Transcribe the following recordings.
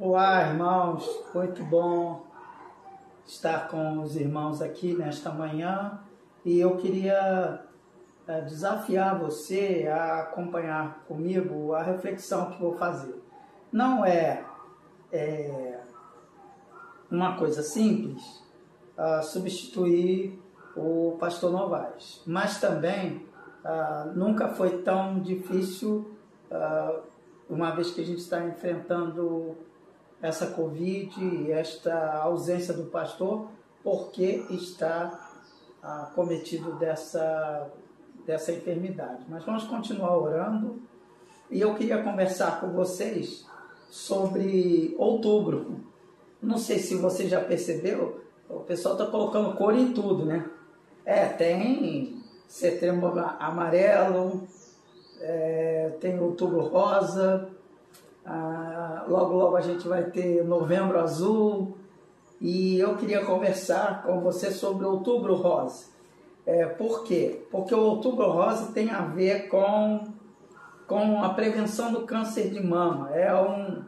Olá, irmãos, muito bom estar com os irmãos aqui nesta manhã. E eu queria é, desafiar você a acompanhar comigo a reflexão que vou fazer. Não é, é uma coisa simples uh, substituir o pastor Novaes, mas também uh, nunca foi tão difícil, uh, uma vez que a gente está enfrentando essa Covid e esta ausência do pastor, porque está ah, cometido dessa, dessa enfermidade. Mas vamos continuar orando e eu queria conversar com vocês sobre outubro. Não sei se você já percebeu, o pessoal está colocando cor em tudo, né? É, tem setembro amarelo, é, tem outubro rosa, ah, logo, logo a gente vai ter Novembro Azul. E eu queria conversar com você sobre Outubro Rosa. É, por quê? Porque o Outubro Rosa tem a ver com, com a prevenção do câncer de mama. É um,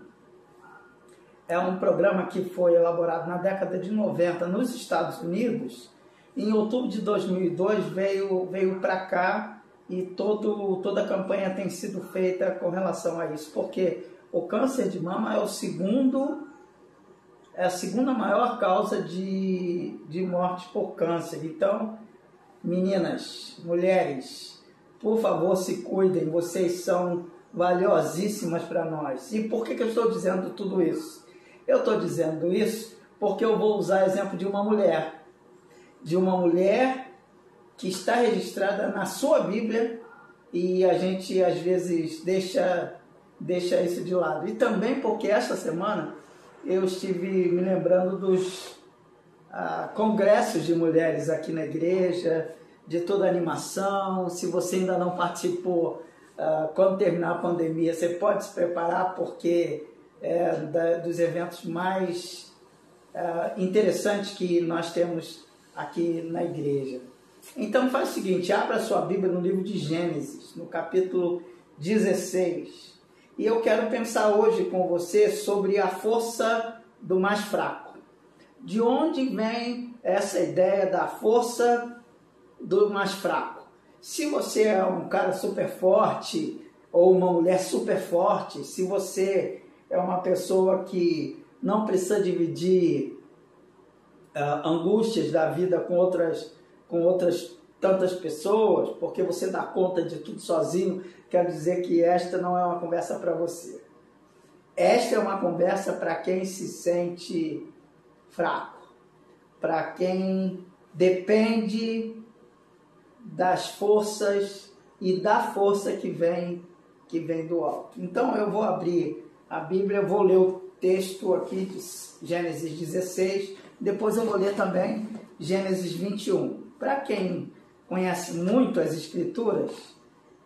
é um programa que foi elaborado na década de 90 nos Estados Unidos. Em outubro de 2002 veio, veio para cá e todo, toda a campanha tem sido feita com relação a isso. Porque o câncer de mama é o segundo é a segunda maior causa de, de morte por câncer. Então, meninas, mulheres, por favor, se cuidem, vocês são valiosíssimas para nós. E por que, que eu estou dizendo tudo isso? Eu estou dizendo isso porque eu vou usar exemplo de uma mulher, de uma mulher que está registrada na sua Bíblia e a gente às vezes deixa deixa isso de lado. E também porque esta semana eu estive me lembrando dos ah, congressos de mulheres aqui na igreja, de toda a animação. Se você ainda não participou, ah, quando terminar a pandemia, você pode se preparar porque é da, dos eventos mais ah, interessantes que nós temos aqui na igreja. Então faz o seguinte, abra sua Bíblia no livro de Gênesis, no capítulo 16. E eu quero pensar hoje com você sobre a força do mais fraco. De onde vem essa ideia da força do mais fraco? Se você é um cara super forte ou uma mulher super forte, se você é uma pessoa que não precisa dividir uh, angústias da vida com outras, com outras tantas pessoas, porque você dá conta de tudo sozinho, quero dizer que esta não é uma conversa para você. Esta é uma conversa para quem se sente fraco, para quem depende das forças e da força que vem que vem do alto. Então eu vou abrir a Bíblia, vou ler o texto aqui de Gênesis 16, depois eu vou ler também Gênesis 21. Para quem conhece muito as Escrituras,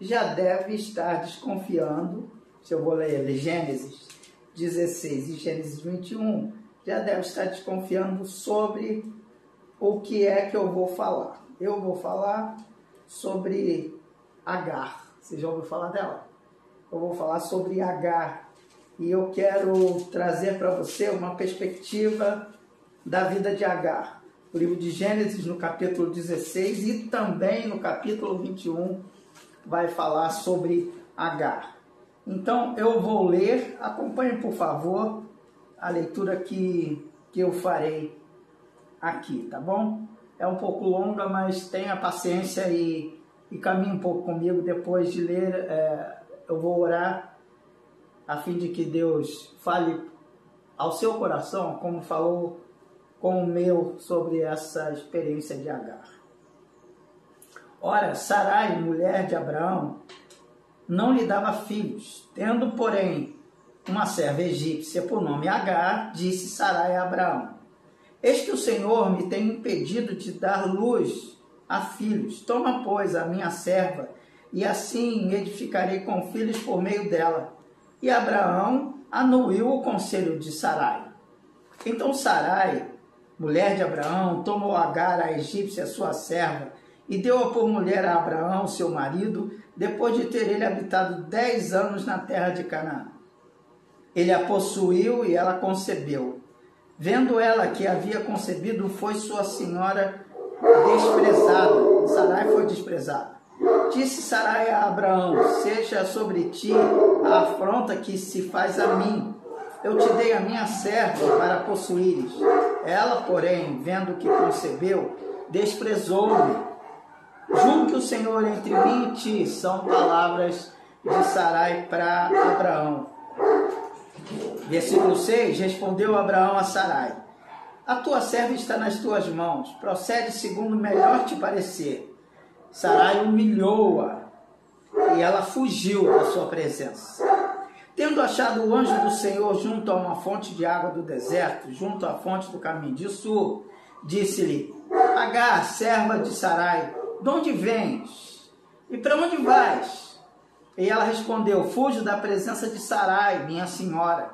já deve estar desconfiando, se eu vou ler Gênesis 16 e Gênesis 21, já deve estar desconfiando sobre o que é que eu vou falar. Eu vou falar sobre Agar. Você já ouviu falar dela? Eu vou falar sobre Agar. E eu quero trazer para você uma perspectiva da vida de Agar o livro de Gênesis, no capítulo 16, e também no capítulo 21, vai falar sobre Agar. Então eu vou ler, acompanhe por favor a leitura que, que eu farei aqui, tá bom? É um pouco longa, mas tenha paciência e, e caminhe um pouco comigo. Depois de ler, é, eu vou orar a fim de que Deus fale ao seu coração, como falou com o meu sobre essa experiência de Agar. Ora, Sarai, mulher de Abraão, não lhe dava filhos, tendo, porém, uma serva egípcia por nome Agar, disse Sarai a Abraão: Eis que o Senhor me tem impedido de dar luz a filhos. Toma, pois, a minha serva, e assim edificarei com filhos por meio dela. E Abraão anuiu o conselho de Sarai. Então Sarai mulher de Abraão, tomou Agar, a egípcia, sua serva, e deu-a por mulher a Abraão, seu marido, depois de ter ele habitado dez anos na terra de Canaã. ele a possuiu e ela concebeu. Vendo ela que havia concebido, foi sua senhora desprezada. Sarai foi desprezada. Disse Sarai a Abraão: Seja sobre ti a afronta que se faz a mim. Eu te dei a minha serva para possuíres. Ela, porém, vendo que concebeu, desprezou-me. Julgo que o Senhor entre mim e ti são palavras de Sarai para Abraão. Versículo 6: Respondeu Abraão a Sarai: A tua serva está nas tuas mãos, procede segundo melhor te parecer. Sarai humilhou-a e ela fugiu da sua presença. Tendo achado o anjo do Senhor junto a uma fonte de água do deserto, junto à fonte do caminho de sul, disse-lhe: Agar, serva de Sarai, de onde vens? E para onde vais? E ela respondeu: Fujo da presença de Sarai, minha senhora.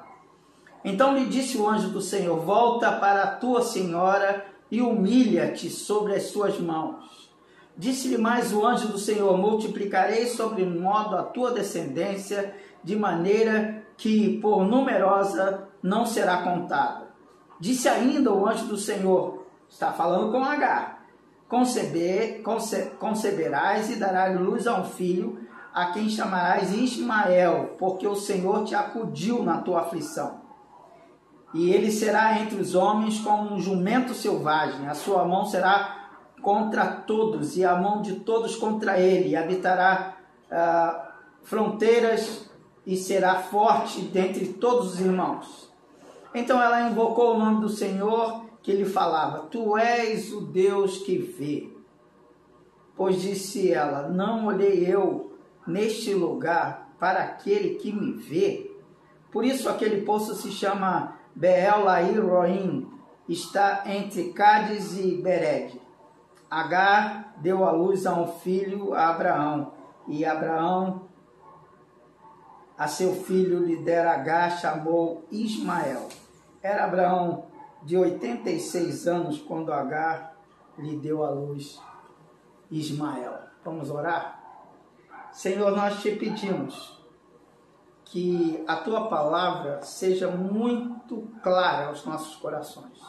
Então lhe disse o anjo do Senhor: Volta para a tua senhora e humilha-te sobre as suas mãos. Disse-lhe mais o anjo do Senhor: Multiplicarei sobre modo a tua descendência, de maneira que por numerosa não será contada. Disse ainda o anjo do Senhor: Está falando com. Conceber, conce, conceberás e darás luz a um filho, a quem chamarás Ismael, porque o Senhor te acudiu na tua aflição. E ele será entre os homens como um jumento selvagem, a sua mão será contra todos e a mão de todos contra ele, e habitará ah, fronteiras e será forte dentre todos os irmãos. Então ela invocou o nome do Senhor que lhe falava: Tu és o Deus que vê. Pois disse ela: Não olhei eu neste lugar para aquele que me vê. Por isso aquele poço se chama Beel Roim, está entre Cádiz e Bered. Agar deu à luz a um filho a Abraão, e Abraão a seu filho lhe dera Agar, chamou Ismael. Era Abraão de 86 anos quando Agar lhe deu à luz Ismael. Vamos orar? Senhor, nós te pedimos que a tua palavra seja muito clara aos nossos corações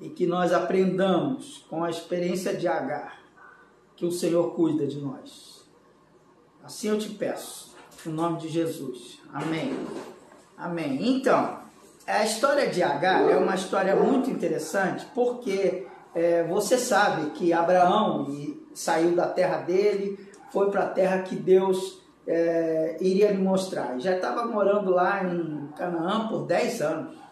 e que nós aprendamos com a experiência de Agar que o Senhor cuida de nós. Assim eu te peço, no nome de Jesus. Amém. Amém. Então, a história de Agar é uma história muito interessante porque é, você sabe que Abraão saiu da terra dele, foi para a terra que Deus é, iria lhe mostrar. Já estava morando lá em Canaã por 10 anos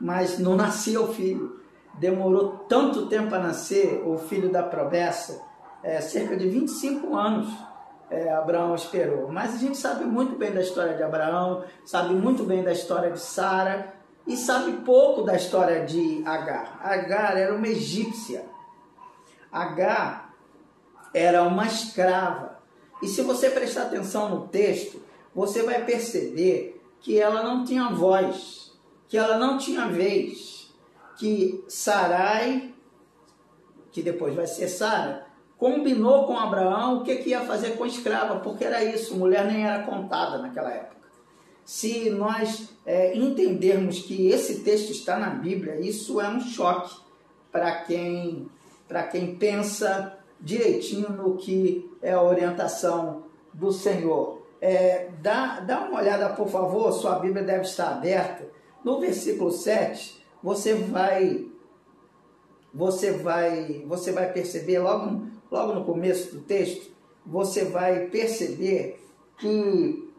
mas não nascia o filho. Demorou tanto tempo a nascer o filho da promessa, é, cerca de 25 anos é, Abraão esperou. Mas a gente sabe muito bem da história de Abraão, sabe muito bem da história de Sara e sabe pouco da história de Agar. Agar era uma egípcia. Agar era uma escrava. E se você prestar atenção no texto, você vai perceber que ela não tinha voz que ela não tinha vez, que Sarai, que depois vai ser Sara, combinou com Abraão o que, que ia fazer com a escrava, porque era isso, mulher nem era contada naquela época. Se nós é, entendermos que esse texto está na Bíblia, isso é um choque para quem, quem pensa direitinho no que é a orientação do Senhor. É, dá, dá uma olhada, por favor, sua Bíblia deve estar aberta no versículo 7, você vai você vai você vai perceber logo logo no começo do texto, você vai perceber que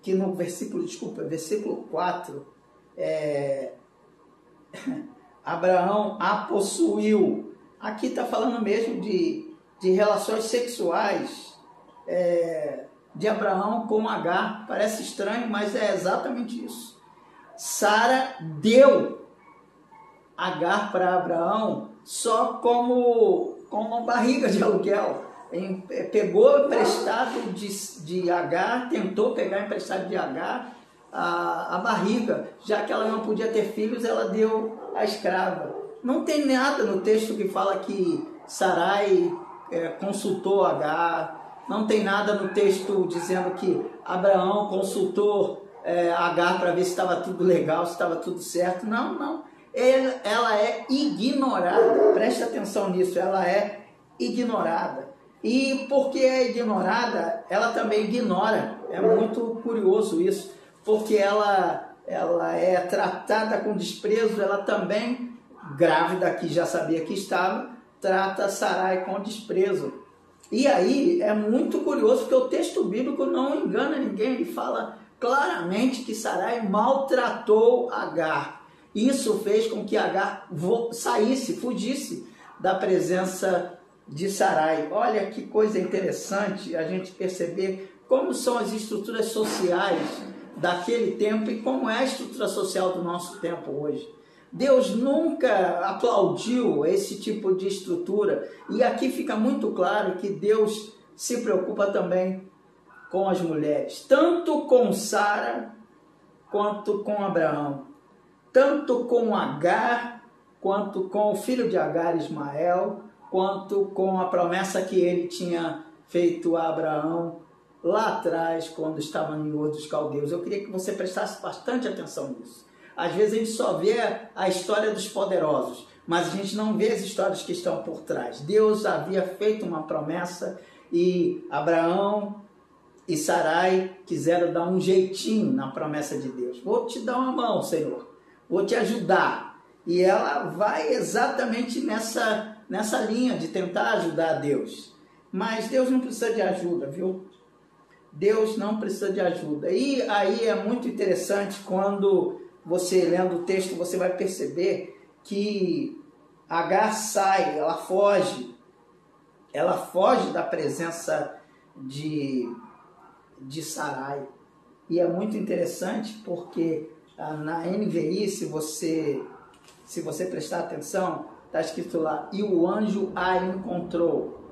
que no versículo, desculpa, versículo 4, é, Abraão a possuiu. Aqui está falando mesmo de, de relações sexuais é, de Abraão com Agar. Parece estranho, mas é exatamente isso. Sara deu Agar para Abraão só como, como uma barriga de aluguel. É, pegou emprestado de, de Agar, tentou pegar emprestado de Agar a, a barriga, já que ela não podia ter filhos, ela deu a escrava. Não tem nada no texto que fala que Sarai é, consultou Agar, não tem nada no texto dizendo que Abraão consultou é, Agar para ver se estava tudo legal, se estava tudo certo. Não, não. Ela é ignorada. Preste atenção nisso. Ela é ignorada. E porque é ignorada, ela também ignora. É muito curioso isso, porque ela, ela é tratada com desprezo, ela também, grávida que já sabia que estava, trata Sarai com desprezo. E aí é muito curioso porque o texto bíblico não engana ninguém, ele fala claramente que Sarai maltratou Agar. Isso fez com que Agar saísse, fugisse da presença de Sarai. Olha que coisa interessante a gente perceber como são as estruturas sociais daquele tempo e como é a estrutura social do nosso tempo hoje. Deus nunca aplaudiu esse tipo de estrutura e aqui fica muito claro que Deus se preocupa também com as mulheres, tanto com Sara quanto com Abraão, tanto com Agar quanto com o filho de Agar, Ismael, quanto com a promessa que ele tinha feito a Abraão lá atrás, quando estava em Ur dos Caldeus. Eu queria que você prestasse bastante atenção nisso. Às vezes a gente só vê a história dos poderosos, mas a gente não vê as histórias que estão por trás. Deus havia feito uma promessa e Abraão e Sarai quiseram dar um jeitinho na promessa de Deus. Vou te dar uma mão, Senhor. Vou te ajudar. E ela vai exatamente nessa nessa linha de tentar ajudar a Deus. Mas Deus não precisa de ajuda, viu? Deus não precisa de ajuda. E aí é muito interessante quando você lendo o texto, você vai perceber que Agar sai, ela foge, ela foge da presença de, de Sarai. E é muito interessante porque na NVI, se você, se você prestar atenção, Está escrito lá, e o anjo a encontrou.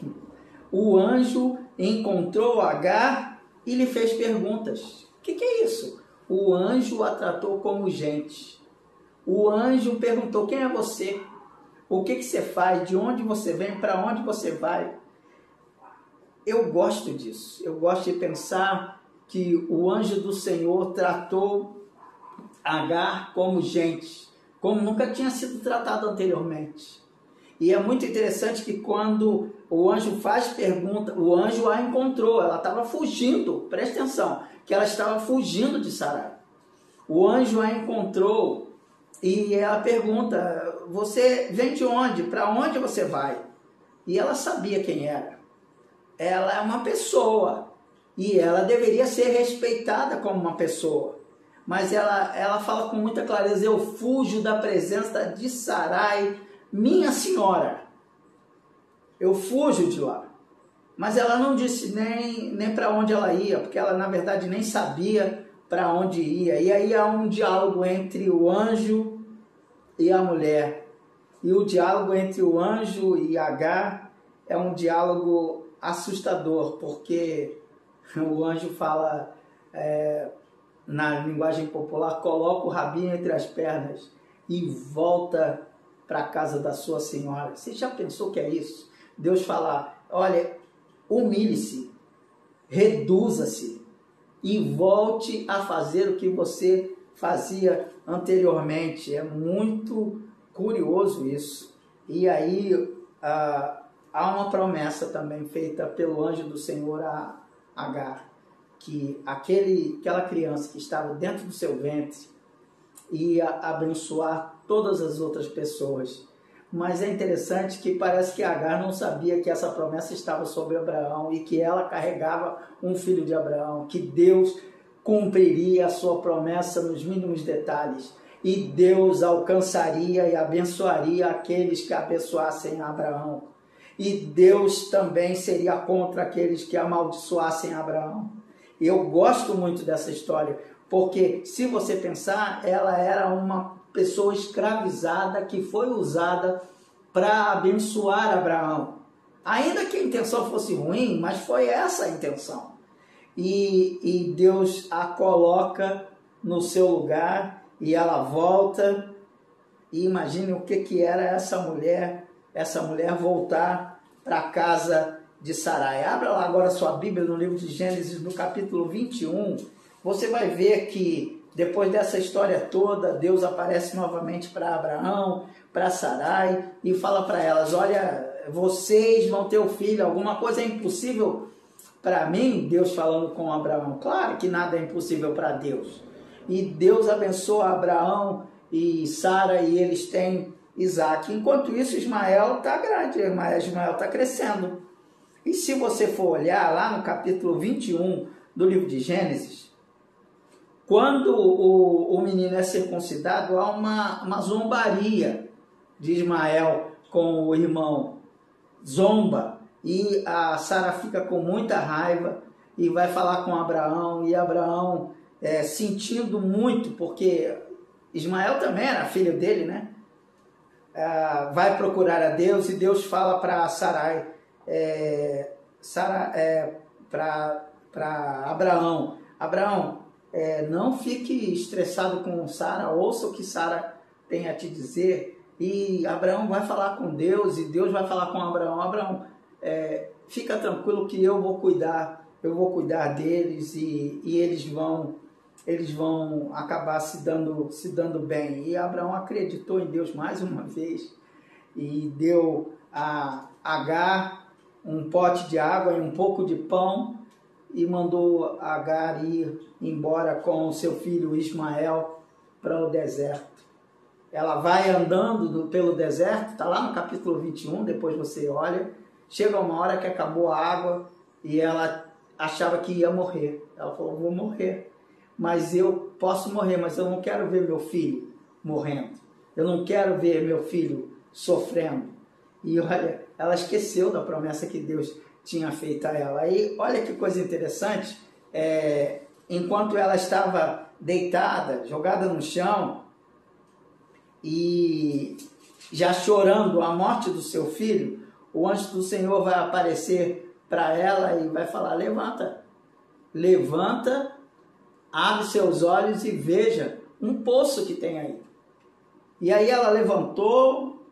O anjo encontrou Agar e lhe fez perguntas. O que, que é isso? O anjo a tratou como gente. O anjo perguntou: Quem é você? O que, que você faz? De onde você vem? Para onde você vai? Eu gosto disso. Eu gosto de pensar que o anjo do Senhor tratou Agar como gente como nunca tinha sido tratado anteriormente. E é muito interessante que quando o anjo faz pergunta, o anjo a encontrou, ela estava fugindo, presta atenção, que ela estava fugindo de Sarai. O anjo a encontrou e ela pergunta: Você vem de onde? Para onde você vai? E ela sabia quem era. Ela é uma pessoa e ela deveria ser respeitada como uma pessoa mas ela, ela fala com muita clareza: Eu fujo da presença de Sarai, minha senhora. Eu fujo de lá. Mas ela não disse nem, nem para onde ela ia, porque ela na verdade nem sabia para onde ia. E aí há um diálogo entre o anjo e a mulher. E o diálogo entre o anjo e Agar é um diálogo assustador, porque o anjo fala. É, na linguagem popular, coloca o rabinho entre as pernas e volta para a casa da sua senhora. Você já pensou que é isso? Deus fala: olha, humilhe-se, reduza-se e volte a fazer o que você fazia anteriormente. É muito curioso isso. E aí ah, há uma promessa também feita pelo anjo do Senhor a Agar que aquele, aquela criança que estava dentro do seu ventre ia abençoar todas as outras pessoas. Mas é interessante que parece que Agar não sabia que essa promessa estava sobre Abraão e que ela carregava um filho de Abraão, que Deus cumpriria a sua promessa nos mínimos detalhes e Deus alcançaria e abençoaria aqueles que abençoassem Abraão. E Deus também seria contra aqueles que amaldiçoassem Abraão. Eu gosto muito dessa história, porque se você pensar, ela era uma pessoa escravizada que foi usada para abençoar Abraão. Ainda que a intenção fosse ruim, mas foi essa a intenção. E, e Deus a coloca no seu lugar e ela volta. E imagine o que, que era essa mulher, essa mulher voltar para a casa de Sarai. Abra lá agora sua Bíblia no livro de Gênesis, no capítulo 21. Você vai ver que depois dessa história toda, Deus aparece novamente para Abraão, para Sarai e fala para elas: Olha, vocês vão ter o um filho, alguma coisa é impossível para mim? Deus falando com Abraão. Claro que nada é impossível para Deus. E Deus abençoa Abraão e Sara e eles têm Isaac. Enquanto isso, Ismael está grande, Ismael está crescendo. E se você for olhar lá no capítulo 21 do livro de Gênesis, quando o, o menino é circuncidado, há uma, uma zombaria de Ismael com o irmão. Zomba. E a Sara fica com muita raiva e vai falar com Abraão. E Abraão, é, sentindo muito, porque Ismael também era filho dele, né? É, vai procurar a Deus e Deus fala para Sarai é, Sara, é, para Abraão: Abraão, é, não fique estressado com Sara, ouça o que Sara tem a te dizer. E Abraão vai falar com Deus e Deus vai falar com Abraão: Abraão, é, fica tranquilo que eu vou cuidar, eu vou cuidar deles e, e eles vão eles vão acabar se dando, se dando bem. E Abraão acreditou em Deus mais uma vez e deu a Agar um pote de água e um pouco de pão e mandou Agar ir embora com seu filho Ismael para o deserto. Ela vai andando do, pelo deserto, está lá no capítulo 21, depois você olha. Chega uma hora que acabou a água e ela achava que ia morrer. Ela falou: Vou morrer, mas eu posso morrer, mas eu não quero ver meu filho morrendo. Eu não quero ver meu filho sofrendo. E olha, ela esqueceu da promessa que Deus tinha feito a ela. E olha que coisa interessante, é, enquanto ela estava deitada, jogada no chão e já chorando a morte do seu filho, o anjo do Senhor vai aparecer para ela e vai falar: Levanta, levanta, abre seus olhos e veja um poço que tem aí. E aí ela levantou,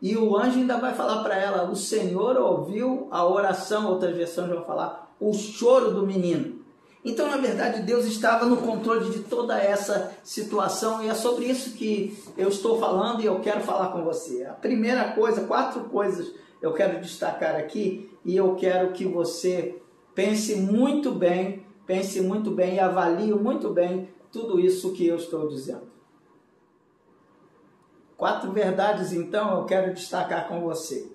e o anjo ainda vai falar para ela: o Senhor ouviu a oração, outras versões vão falar, o choro do menino. Então, na verdade, Deus estava no controle de toda essa situação e é sobre isso que eu estou falando e eu quero falar com você. A primeira coisa, quatro coisas eu quero destacar aqui e eu quero que você pense muito bem, pense muito bem e avalie muito bem tudo isso que eu estou dizendo. Quatro verdades, então, eu quero destacar com você.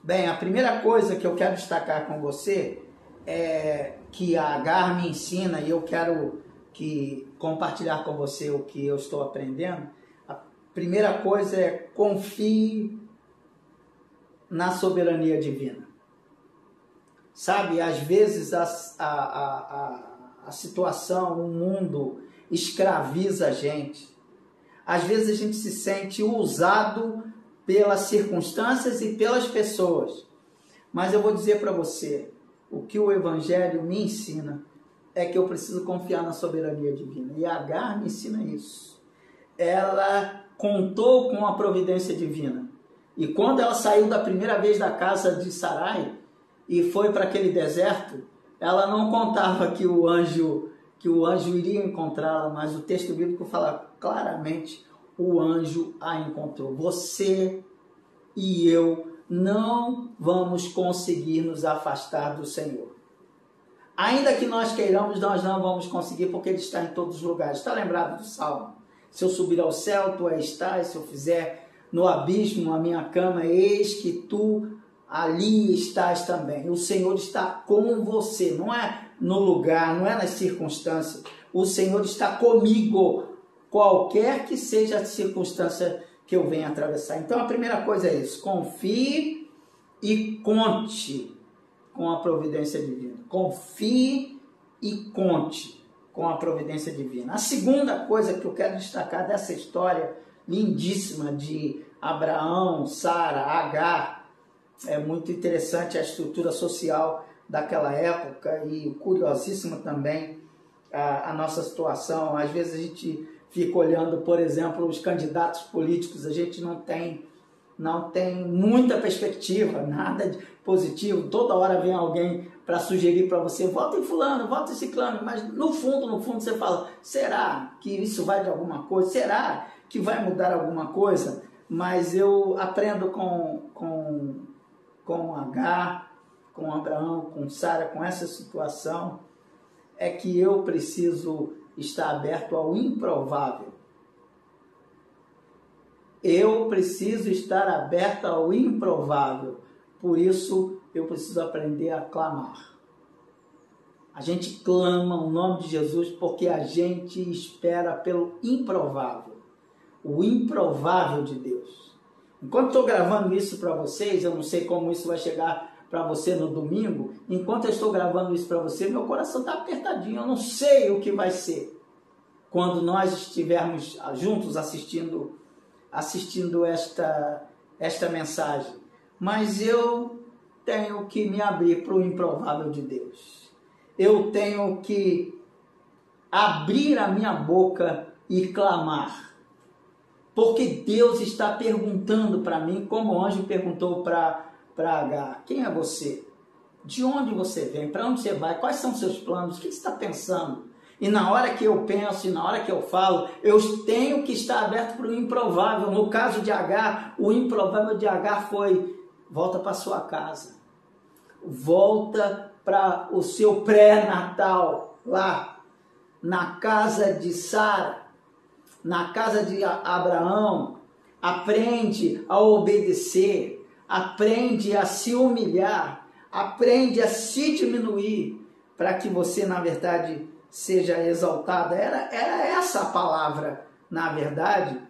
Bem, a primeira coisa que eu quero destacar com você é que a Agar me ensina e eu quero que compartilhar com você o que eu estou aprendendo. A primeira coisa é confie na soberania divina. Sabe, às vezes a, a, a, a situação, o mundo escraviza a gente às vezes a gente se sente usado pelas circunstâncias e pelas pessoas. Mas eu vou dizer para você, o que o Evangelho me ensina é que eu preciso confiar na soberania divina. E Agar me ensina isso. Ela contou com a providência divina. E quando ela saiu da primeira vez da casa de Sarai e foi para aquele deserto, ela não contava que o anjo que o anjo iria encontrá-la, mas o texto bíblico fala claramente: o anjo a encontrou. Você e eu não vamos conseguir nos afastar do Senhor. Ainda que nós queiramos, nós não vamos conseguir, porque Ele está em todos os lugares. Está lembrado do Salmo? Se eu subir ao céu, tu estás. Se eu fizer no abismo a minha cama, eis que tu ali estás também. O Senhor está com você, não é no lugar, não é nas circunstâncias. O Senhor está comigo, qualquer que seja a circunstância que eu venha atravessar. Então a primeira coisa é isso: confie e conte com a providência divina. Confie e conte com a providência divina. A segunda coisa que eu quero destacar dessa história lindíssima de Abraão, Sara, Agar, é muito interessante a estrutura social daquela época e curiosíssima também a, a, nossa situação. Às vezes a gente fica olhando, por exemplo, os candidatos políticos, a gente não tem não tem muita perspectiva, nada de, positivo, toda hora vem alguém para sugerir para você, vota em fulano, vota em ciclano, mas no fundo, no fundo você fala, será que isso vai de alguma coisa? Será que vai mudar alguma coisa? Mas eu aprendo com, com, com H, com Abraão, com Sara, com essa situação, é que eu preciso estar aberto ao improvável. Eu preciso estar aberto ao improvável. Por isso eu preciso aprender a clamar. A gente clama o nome de Jesus porque a gente espera pelo improvável. O improvável de Deus. Enquanto estou gravando isso para vocês, eu não sei como isso vai chegar para você no domingo. Enquanto eu estou gravando isso para você, meu coração está apertadinho. Eu não sei o que vai ser quando nós estivermos juntos assistindo assistindo esta esta mensagem. Mas eu tenho que me abrir para o improvável de Deus. Eu tenho que abrir a minha boca e clamar. Porque Deus está perguntando para mim, como o anjo perguntou para H: quem é você? De onde você vem? Para onde você vai? Quais são seus planos? O que você está pensando? E na hora que eu penso e na hora que eu falo, eu tenho que estar aberto para o improvável. No caso de H, o improvável de H foi: volta para sua casa, volta para o seu pré-natal lá, na casa de Sara, na casa de Abraão. Aprende a obedecer, aprende a se humilhar, aprende a se diminuir, para que você, na verdade, seja exaltada. Era, era essa a palavra, na verdade,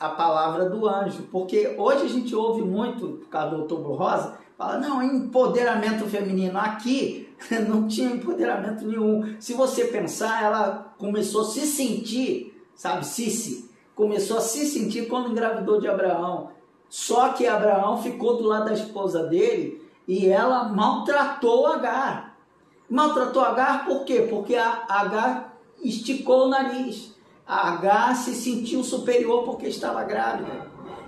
a palavra do anjo. Porque hoje a gente ouve muito, por causa do outubro rosa, fala, não, empoderamento feminino. Aqui não tinha empoderamento nenhum. Se você pensar, ela começou a se sentir, sabe, Cici, começou a se sentir quando engravidou de Abraão. Só que Abraão ficou do lado da esposa dele e ela maltratou Agar. Maltratou Agar por quê? Porque a Agar esticou o nariz. A Agar se sentiu superior porque estava grávida.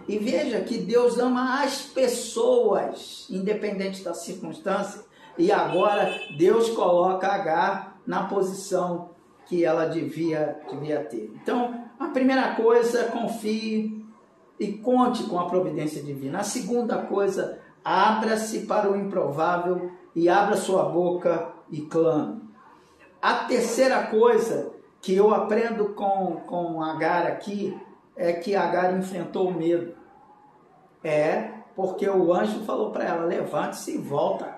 E veja que Deus ama as pessoas, independente da circunstância. E agora Deus coloca Agar na posição que ela devia, devia ter. Então, a primeira coisa, confie e conte com a providência divina. A segunda coisa, abra-se para o improvável e abra sua boca e clame. A terceira coisa que eu aprendo com, com Agar aqui é que Agar enfrentou o medo. É porque o anjo falou para ela: levante-se e volta.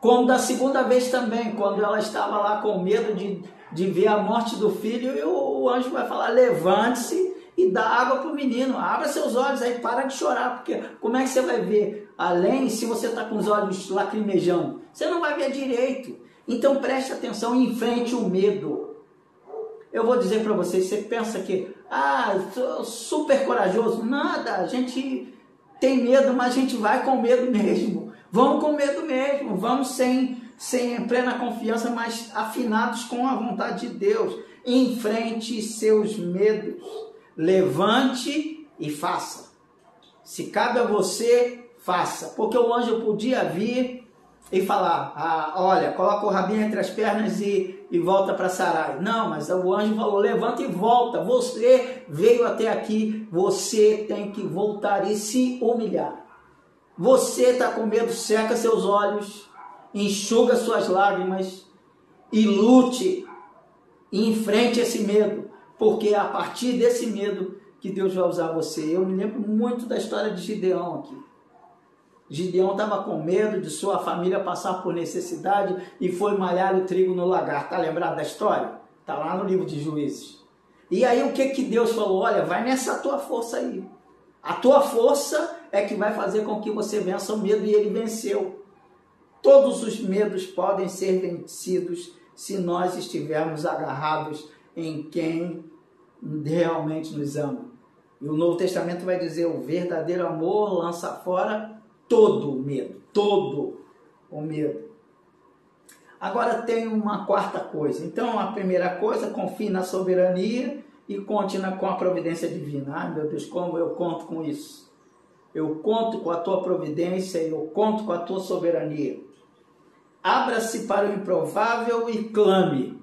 Como da segunda vez também, quando ela estava lá com medo de, de ver a morte do filho, e o, o anjo vai falar: levante-se e dá água para o menino, abra seus olhos aí, para de chorar, porque como é que você vai ver além se você está com os olhos lacrimejando? Você não vai ver direito. Então preste atenção e enfrente o medo. Eu vou dizer para vocês, você pensa que, ah, super corajoso. Nada, a gente tem medo, mas a gente vai com medo mesmo. Vamos com medo mesmo, vamos sem, sem plena confiança, mas afinados com a vontade de Deus. Enfrente seus medos levante e faça. Se cabe a você, faça. Porque o anjo podia vir e falar: ah, olha, coloca o rabinho entre as pernas e, e volta para Sarai. Não, mas o anjo falou: levanta e volta. Você veio até aqui, você tem que voltar e se humilhar. Você está com medo, seca seus olhos, enxuga suas lágrimas e lute e enfrente esse medo porque é a partir desse medo que Deus vai usar você. Eu me lembro muito da história de Gideão aqui. Gideão estava com medo de sua família passar por necessidade e foi malhar o trigo no lagar. Tá lembrado da história? Tá lá no livro de Juízes. E aí o que que Deus falou? Olha, vai nessa tua força aí. A tua força é que vai fazer com que você vença o medo e ele venceu. Todos os medos podem ser vencidos se nós estivermos agarrados em quem realmente nos ama. E o Novo Testamento vai dizer: o verdadeiro amor lança fora todo o medo, todo o medo. Agora tem uma quarta coisa. Então, a primeira coisa, confie na soberania e conte com a providência divina. Ai, meu Deus, como eu conto com isso? Eu conto com a tua providência, eu conto com a tua soberania. Abra-se para o improvável e clame.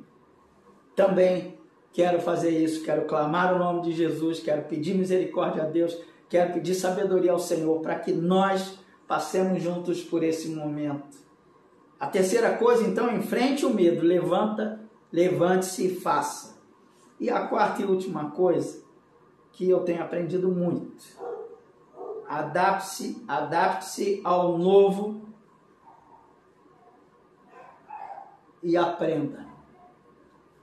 Também quero fazer isso, quero clamar o nome de Jesus, quero pedir misericórdia a Deus, quero pedir sabedoria ao Senhor para que nós passemos juntos por esse momento. A terceira coisa, então, enfrente o medo, levanta, levante-se e faça. E a quarta e última coisa que eu tenho aprendido muito. Adapte-se, adapte-se ao novo e aprenda.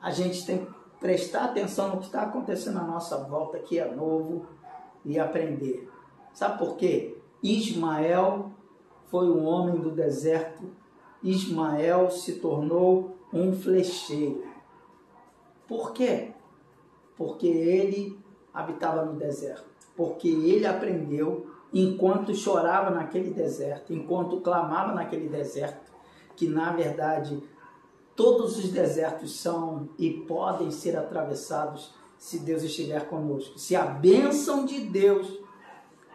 A gente tem que prestar atenção no que está acontecendo à nossa volta, que é novo, e aprender. Sabe por quê? Ismael foi um homem do deserto. Ismael se tornou um flecheiro. Por quê? Porque ele habitava no deserto. Porque ele aprendeu, enquanto chorava naquele deserto, enquanto clamava naquele deserto, que na verdade todos os desertos são e podem ser atravessados se Deus estiver conosco. Se a bênção de Deus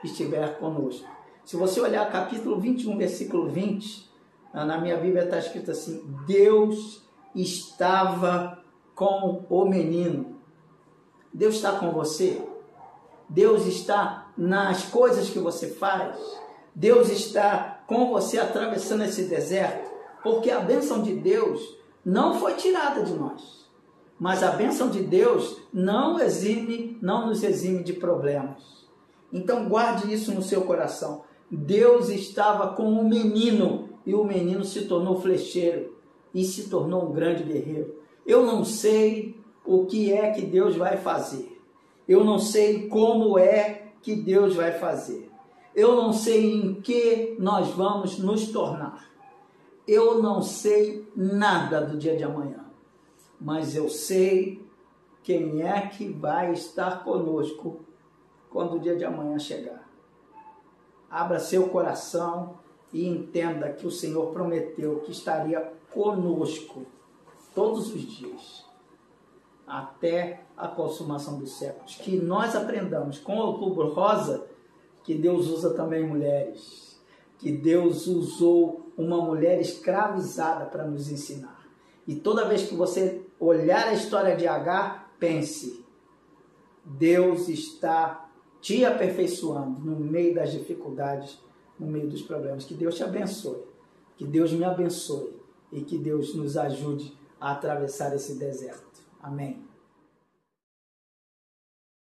estiver conosco. Se você olhar capítulo 21, versículo 20, na minha Bíblia está escrito assim: Deus estava com o menino. Deus está com você. Deus está nas coisas que você faz. Deus está com você atravessando esse deserto. Porque a bênção de Deus não foi tirada de nós. Mas a bênção de Deus não exime, não nos exime de problemas. Então guarde isso no seu coração. Deus estava com o menino e o menino se tornou flecheiro e se tornou um grande guerreiro. Eu não sei o que é que Deus vai fazer. Eu não sei como é que Deus vai fazer. Eu não sei em que nós vamos nos tornar. Eu não sei nada do dia de amanhã, mas eu sei quem é que vai estar conosco quando o dia de amanhã chegar. Abra seu coração e entenda que o Senhor prometeu que estaria conosco todos os dias, até a consumação dos séculos. Que nós aprendamos com o outubro rosa que Deus usa também mulheres, que Deus usou uma mulher escravizada para nos ensinar. E toda vez que você olhar a história de Agar, pense: Deus está te aperfeiçoando no meio das dificuldades, no meio dos problemas. Que Deus te abençoe, que Deus me abençoe e que Deus nos ajude a atravessar esse deserto. Amém.